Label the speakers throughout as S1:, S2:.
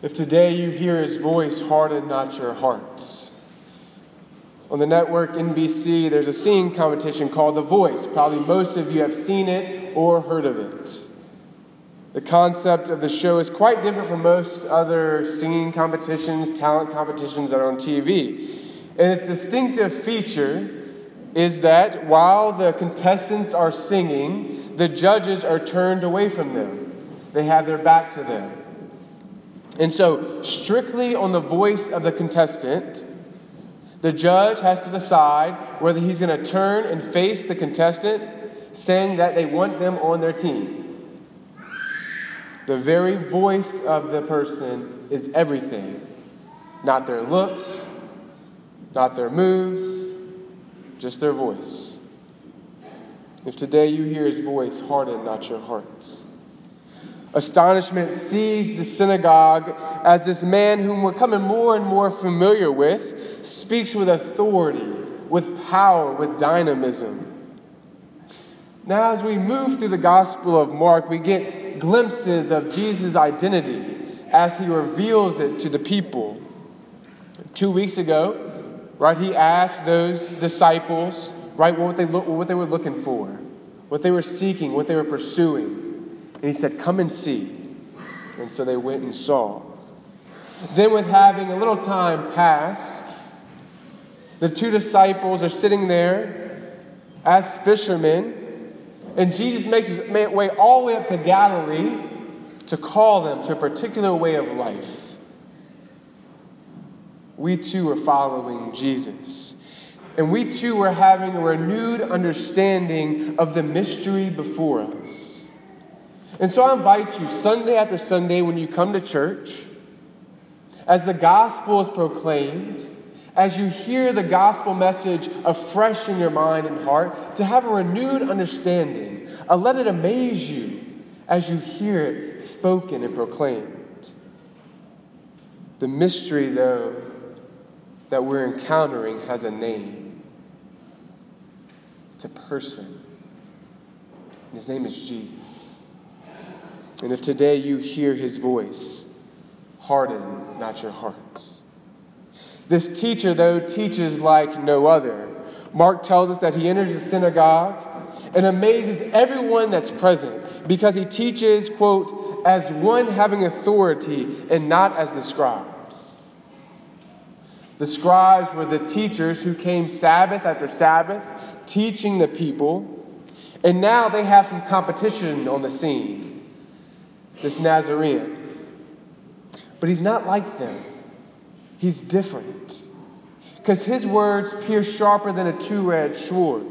S1: If today you hear his voice, harden not your hearts. On the network NBC, there's a singing competition called The Voice. Probably most of you have seen it or heard of it. The concept of the show is quite different from most other singing competitions, talent competitions that are on TV. And its distinctive feature is that while the contestants are singing, the judges are turned away from them. They have their back to them. And so, strictly on the voice of the contestant, the judge has to decide whether he's going to turn and face the contestant, saying that they want them on their team. The very voice of the person is everything, not their looks, not their moves, just their voice. If today you hear his voice, harden not your hearts. Astonishment seized the synagogue as this man, whom we're coming more and more familiar with, speaks with authority, with power, with dynamism. Now, as we move through the Gospel of Mark, we get glimpses of Jesus' identity as he reveals it to the people. Two weeks ago, right, he asked those disciples, right, what they, what they were looking for, what they were seeking, what they were pursuing. And he said, Come and see. And so they went and saw. Then, with having a little time pass, the two disciples are sitting there as fishermen, and Jesus makes his way all the way up to Galilee to call them to a particular way of life. We too are following Jesus. And we too are having a renewed understanding of the mystery before us. And so I invite you, Sunday after Sunday, when you come to church, as the gospel is proclaimed, as you hear the gospel message afresh in your mind and heart, to have a renewed understanding. Uh, let it amaze you as you hear it spoken and proclaimed. The mystery, though, that we're encountering has a name. It's a person. His name is Jesus. And if today you hear his voice, harden not your hearts. This teacher, though, teaches like no other. Mark tells us that he enters the synagogue and amazes everyone that's present because he teaches, quote, as one having authority and not as the scribes. The scribes were the teachers who came Sabbath after Sabbath teaching the people, and now they have some competition on the scene this Nazarene. But he's not like them, he's different. Because his words pierce sharper than a two edged sword,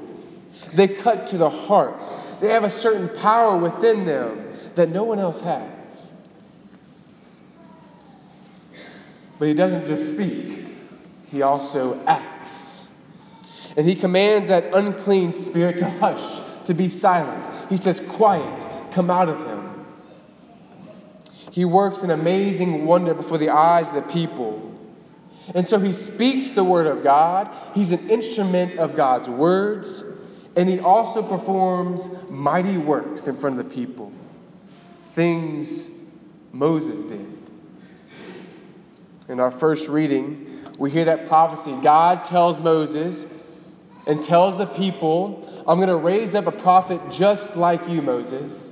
S1: they cut to the heart. They have a certain power within them that no one else has. But he doesn't just speak, he also acts. And he commands that unclean spirit to hush, to be silent. He says, Quiet, come out of him. He works an amazing wonder before the eyes of the people. And so he speaks the word of God. He's an instrument of God's words. And he also performs mighty works in front of the people. Things Moses did. In our first reading, we hear that prophecy. God tells Moses and tells the people, I'm going to raise up a prophet just like you, Moses.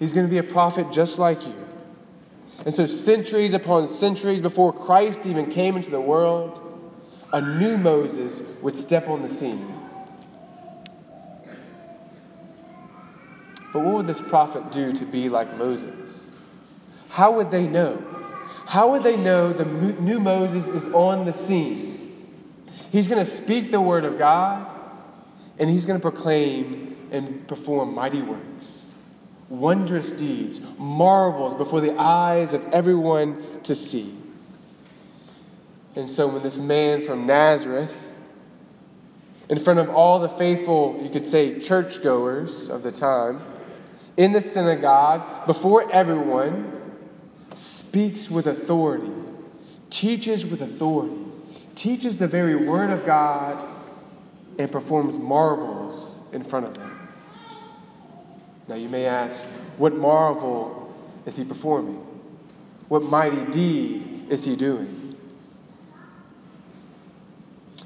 S1: He's going to be a prophet just like you. And so, centuries upon centuries before Christ even came into the world, a new Moses would step on the scene. But what would this prophet do to be like Moses? How would they know? How would they know the new Moses is on the scene? He's going to speak the word of God, and he's going to proclaim and perform mighty works wondrous deeds, marvels before the eyes of everyone to see. And so when this man from Nazareth, in front of all the faithful, you could say, churchgoers of the time, in the synagogue, before everyone, speaks with authority, teaches with authority, teaches the very word of God, and performs marvels in front of them. Now you may ask, what marvel is he performing? What mighty deed is he doing?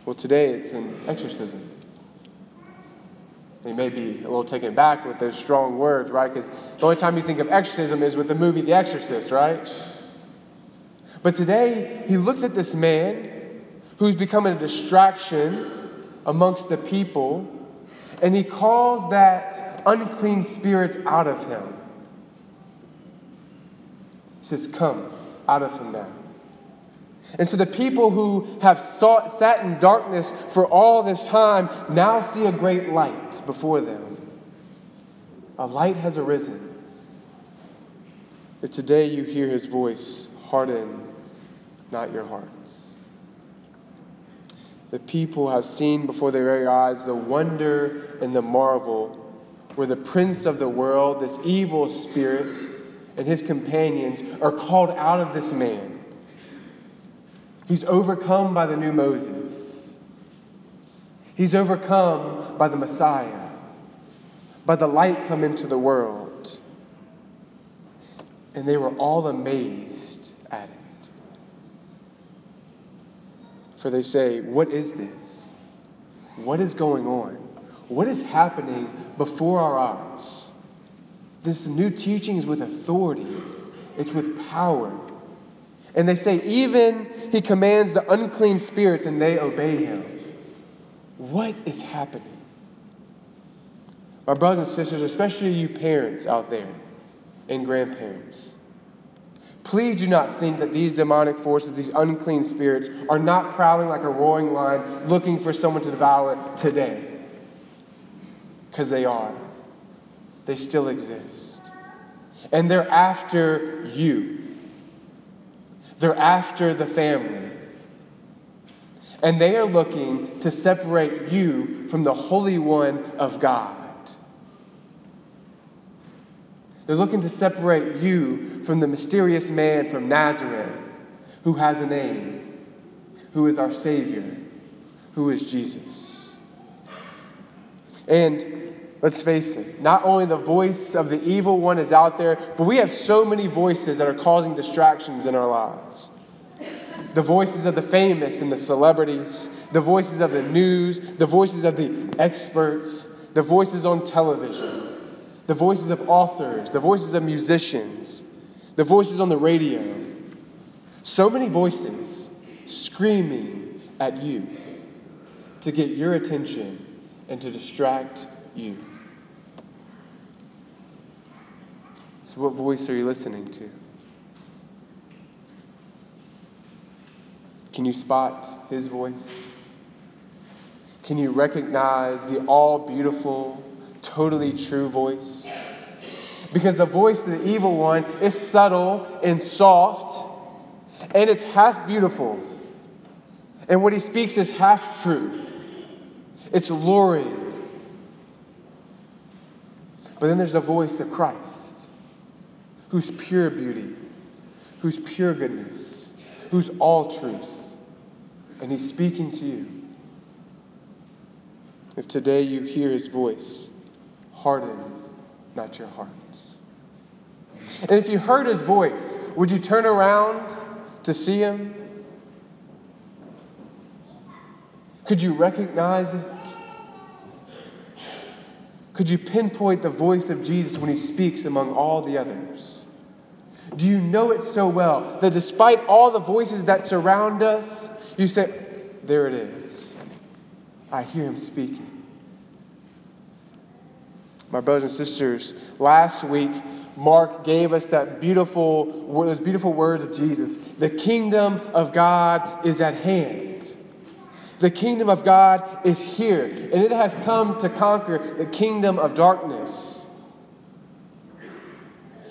S1: Well, today it's an exorcism. You may be a little taken back with those strong words, right? Because the only time you think of exorcism is with the movie The Exorcist, right? But today, he looks at this man who's becoming a distraction amongst the people, and he calls that unclean spirit out of him. He says, Come out of him now. And so the people who have sought, sat in darkness for all this time now see a great light before them. A light has arisen. But today you hear his voice, harden not your hearts. The people have seen before their very eyes the wonder and the marvel where the prince of the world, this evil spirit, and his companions are called out of this man. He's overcome by the new Moses. He's overcome by the Messiah, by the light come into the world. And they were all amazed at it. For they say, What is this? What is going on? What is happening before our eyes? This new teaching is with authority, it's with power. And they say, even he commands the unclean spirits and they obey him. What is happening? My brothers and sisters, especially you parents out there and grandparents, please do not think that these demonic forces, these unclean spirits, are not prowling like a roaring lion looking for someone to devour today. Because they are. They still exist. And they're after you. They're after the family. And they are looking to separate you from the Holy One of God. They're looking to separate you from the mysterious man from Nazareth who has a name, who is our Savior, who is Jesus. And Let's face it, not only the voice of the evil one is out there, but we have so many voices that are causing distractions in our lives. The voices of the famous and the celebrities, the voices of the news, the voices of the experts, the voices on television, the voices of authors, the voices of musicians, the voices on the radio. So many voices screaming at you to get your attention and to distract you. So, what voice are you listening to? Can you spot his voice? Can you recognize the all beautiful, totally true voice? Because the voice of the evil one is subtle and soft, and it's half beautiful. And what he speaks is half true. It's luring. But then there's a voice of Christ who's pure beauty, who's pure goodness, who's all truth. And he's speaking to you. If today you hear his voice, harden not your hearts. And if you heard his voice, would you turn around to see him? Could you recognize? Could you pinpoint the voice of Jesus when he speaks among all the others? Do you know it so well that despite all the voices that surround us, you say, There it is. I hear him speaking. My brothers and sisters, last week, Mark gave us that beautiful, those beautiful words of Jesus. The kingdom of God is at hand. The kingdom of God is here, and it has come to conquer the kingdom of darkness.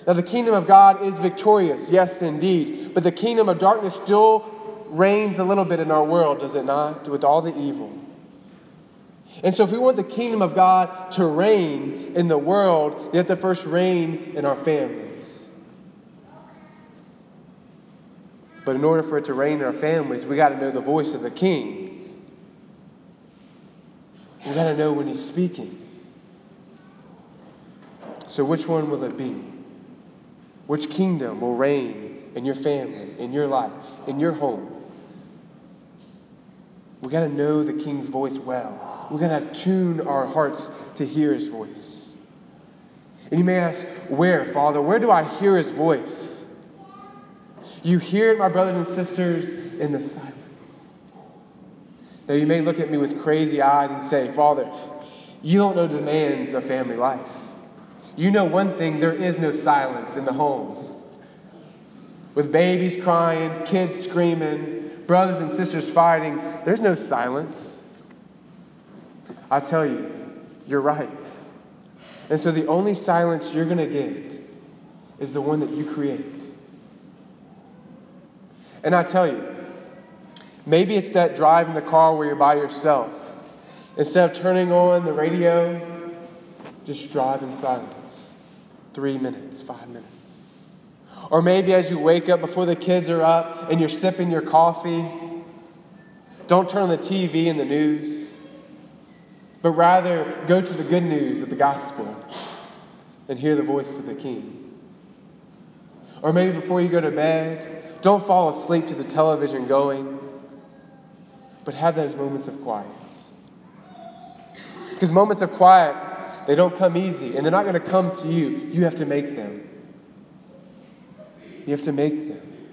S1: Now, the kingdom of God is victorious, yes, indeed, but the kingdom of darkness still reigns a little bit in our world, does it not? With all the evil. And so, if we want the kingdom of God to reign in the world, you have to first reign in our families. But in order for it to reign in our families, we got to know the voice of the king. We got to know when he's speaking. So, which one will it be? Which kingdom will reign in your family, in your life, in your home. We got to know the King's voice well. We got to tune our hearts to hear his voice. And you may ask, where, Father? Where do I hear his voice? You hear it, my brothers and sisters, in the silence. Now, you may look at me with crazy eyes and say, Father, you don't know the demands of family life. You know one thing there is no silence in the home. With babies crying, kids screaming, brothers and sisters fighting, there's no silence. I tell you, you're right. And so the only silence you're going to get is the one that you create. And I tell you, maybe it's that drive in the car where you're by yourself. Instead of turning on the radio, just drive in silence. Three minutes, five minutes. Or maybe as you wake up before the kids are up and you're sipping your coffee, don't turn on the TV and the news, but rather go to the good news of the gospel and hear the voice of the King. Or maybe before you go to bed, don't fall asleep to the television going, but have those moments of quiet. Because moments of quiet, they don't come easy, and they're not going to come to you. You have to make them. You have to make them.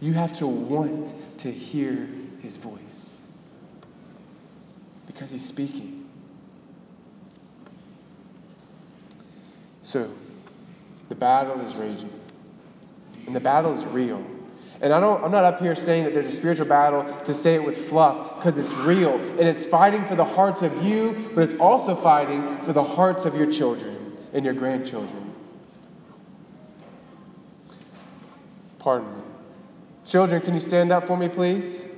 S1: You have to want to hear his voice because he's speaking. So, the battle is raging, and the battle is real. And I don't, I'm not up here saying that there's a spiritual battle to say it with fluff, because it's real. And it's fighting for the hearts of you, but it's also fighting for the hearts of your children and your grandchildren. Pardon me. Children, can you stand up for me, please?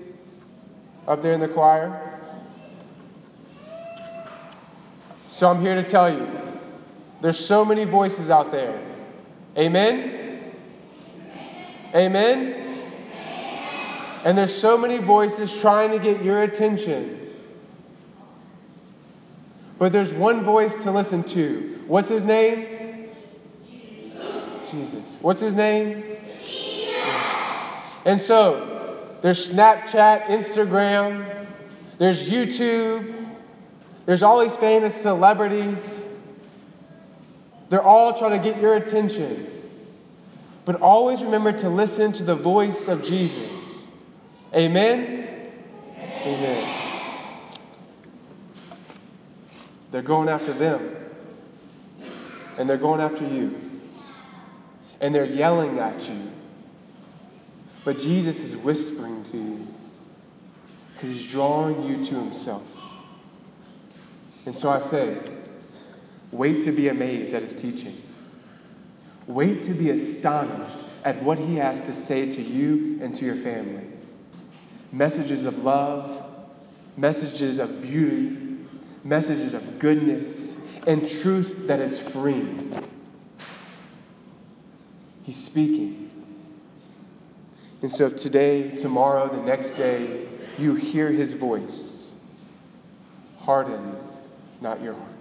S1: Up there in the choir. So I'm here to tell you there's so many voices out there. Amen? Amen? And there's so many voices trying to get your attention. But there's one voice to listen to. What's his name? Jesus. Jesus. What's his name? Jesus. And so there's Snapchat, Instagram, there's YouTube, there's all these famous celebrities. They're all trying to get your attention. But always remember to listen to the voice of Jesus. Amen? Amen. They're going after them. And they're going after you. And they're yelling at you. But Jesus is whispering to you because he's drawing you to himself. And so I say, wait to be amazed at his teaching. Wait to be astonished at what he has to say to you and to your family. Messages of love, messages of beauty, messages of goodness, and truth that is free. He's speaking. And so, if today, tomorrow, the next day, you hear his voice, harden not your heart.